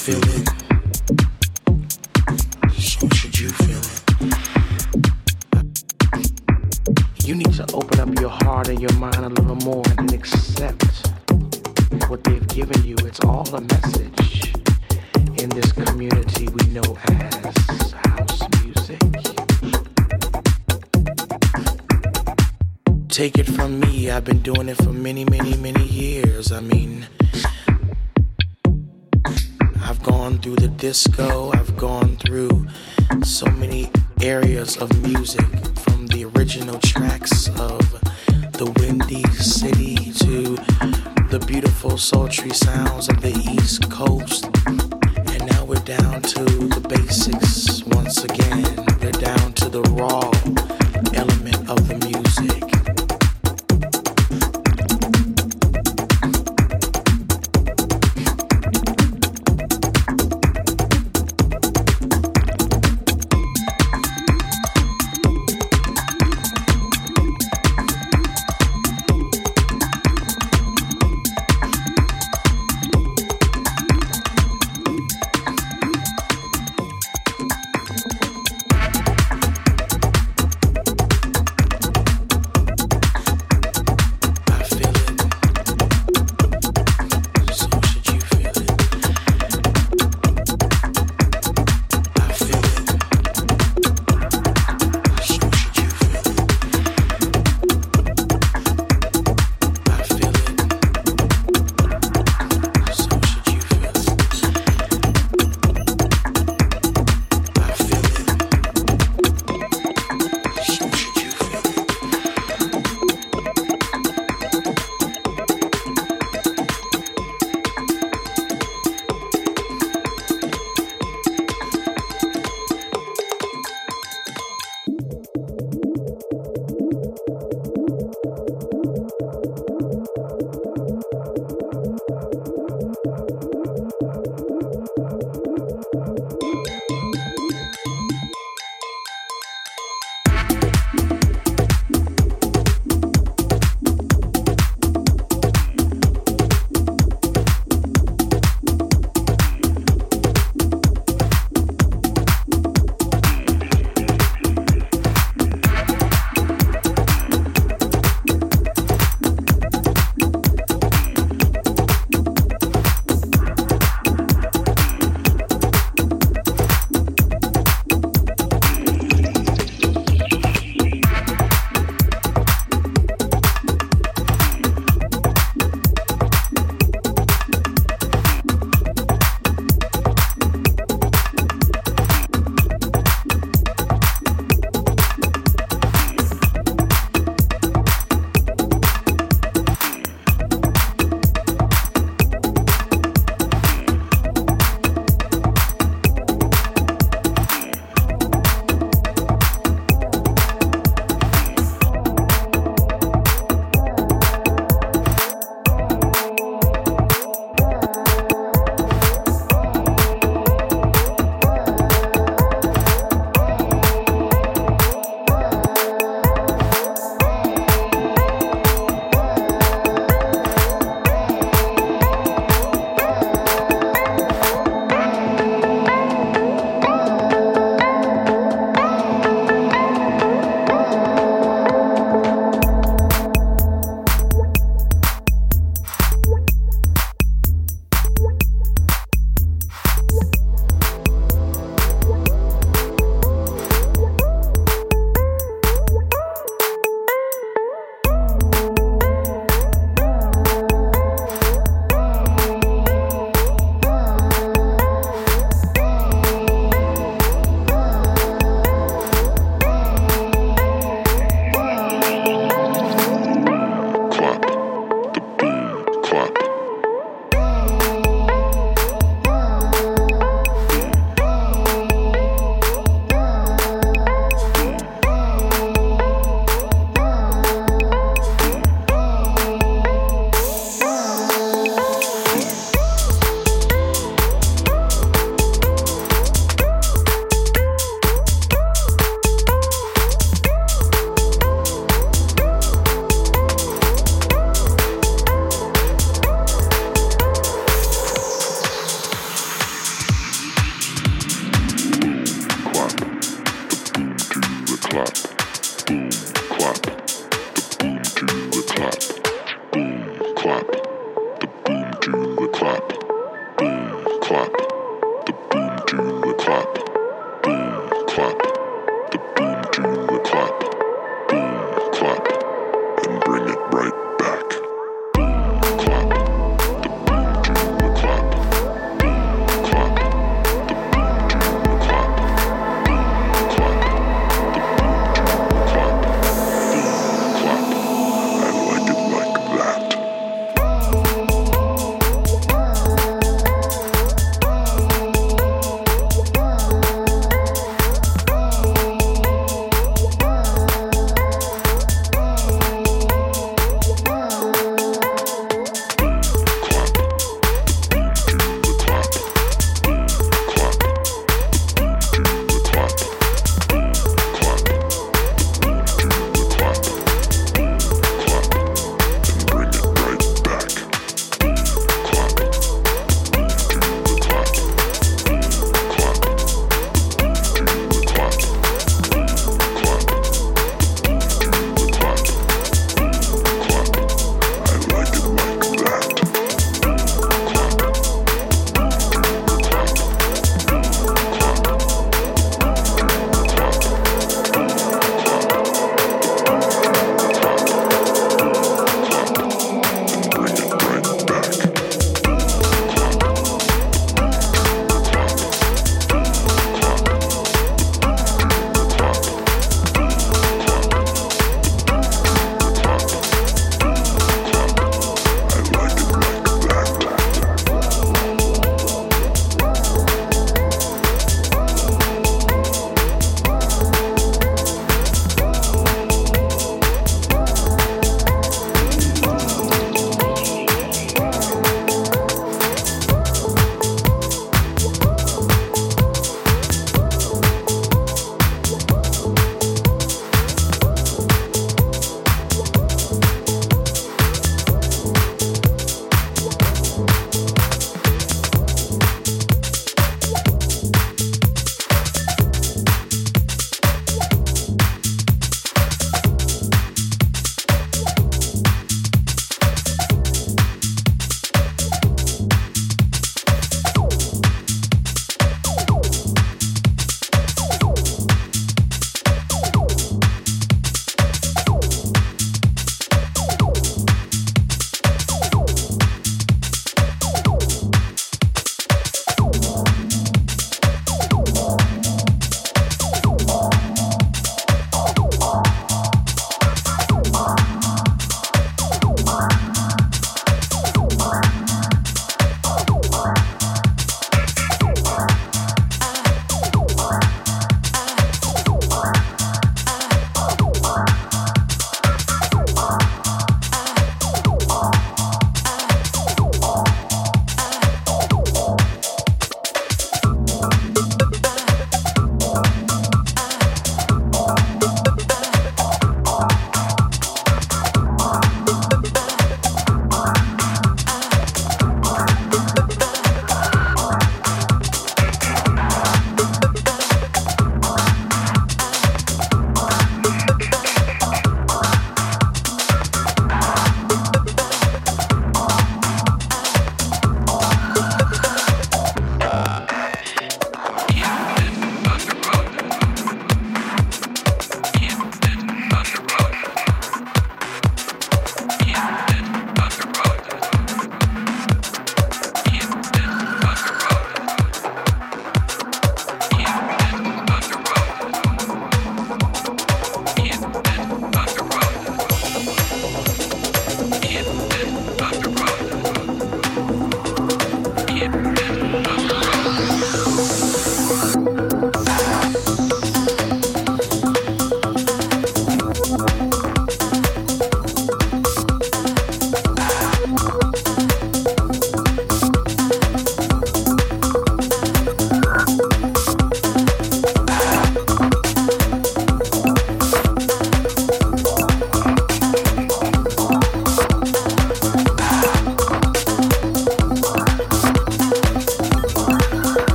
feel it? So should you feel it? You need to open up your heart and your mind a little more and accept what they've given you. It's all a message in this community we know as house music. Take it from me, I've been doing it for many, many, many years. I mean, Gone through the disco, I've gone through so many areas of music from the original tracks of the windy city to the beautiful sultry sounds of the east coast. And now we're down to the basics once again. We're down to the raw.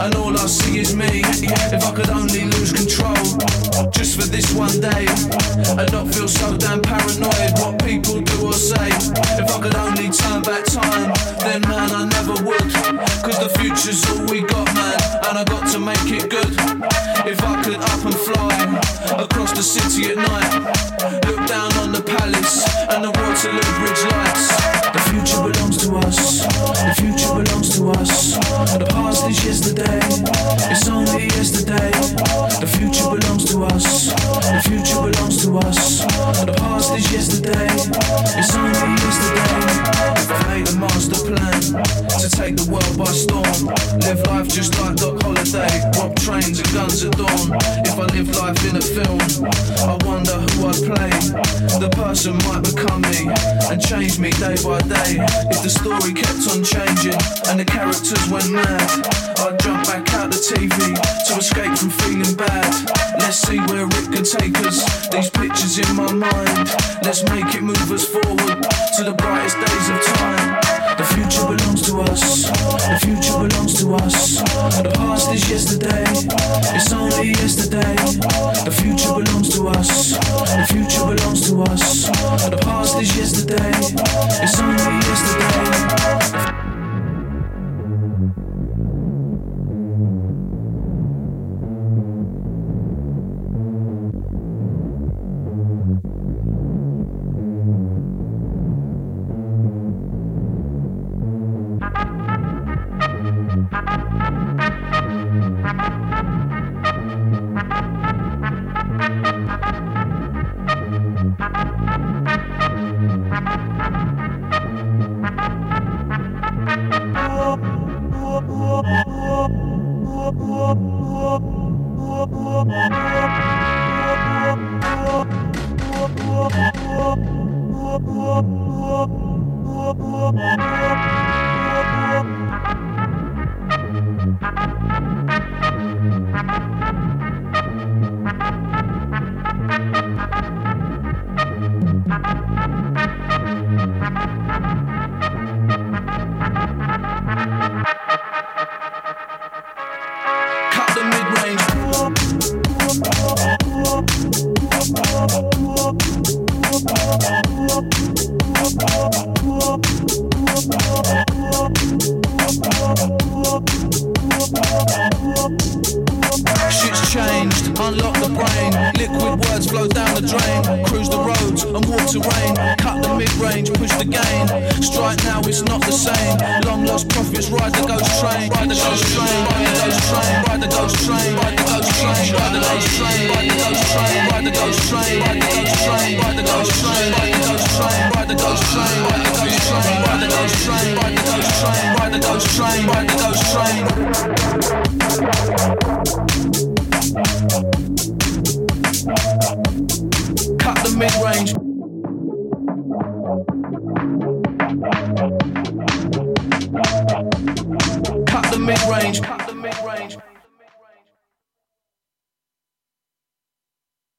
And all I see is me. If I could only lose control just for this one day and not feel so damn paranoid what people changed me day by day. If the story kept on changing and the characters went mad, I'd jump back out the TV to escape from feeling bad. Let's see where it could take us. These pictures in my mind. Let's make it move us forward to the brightest day.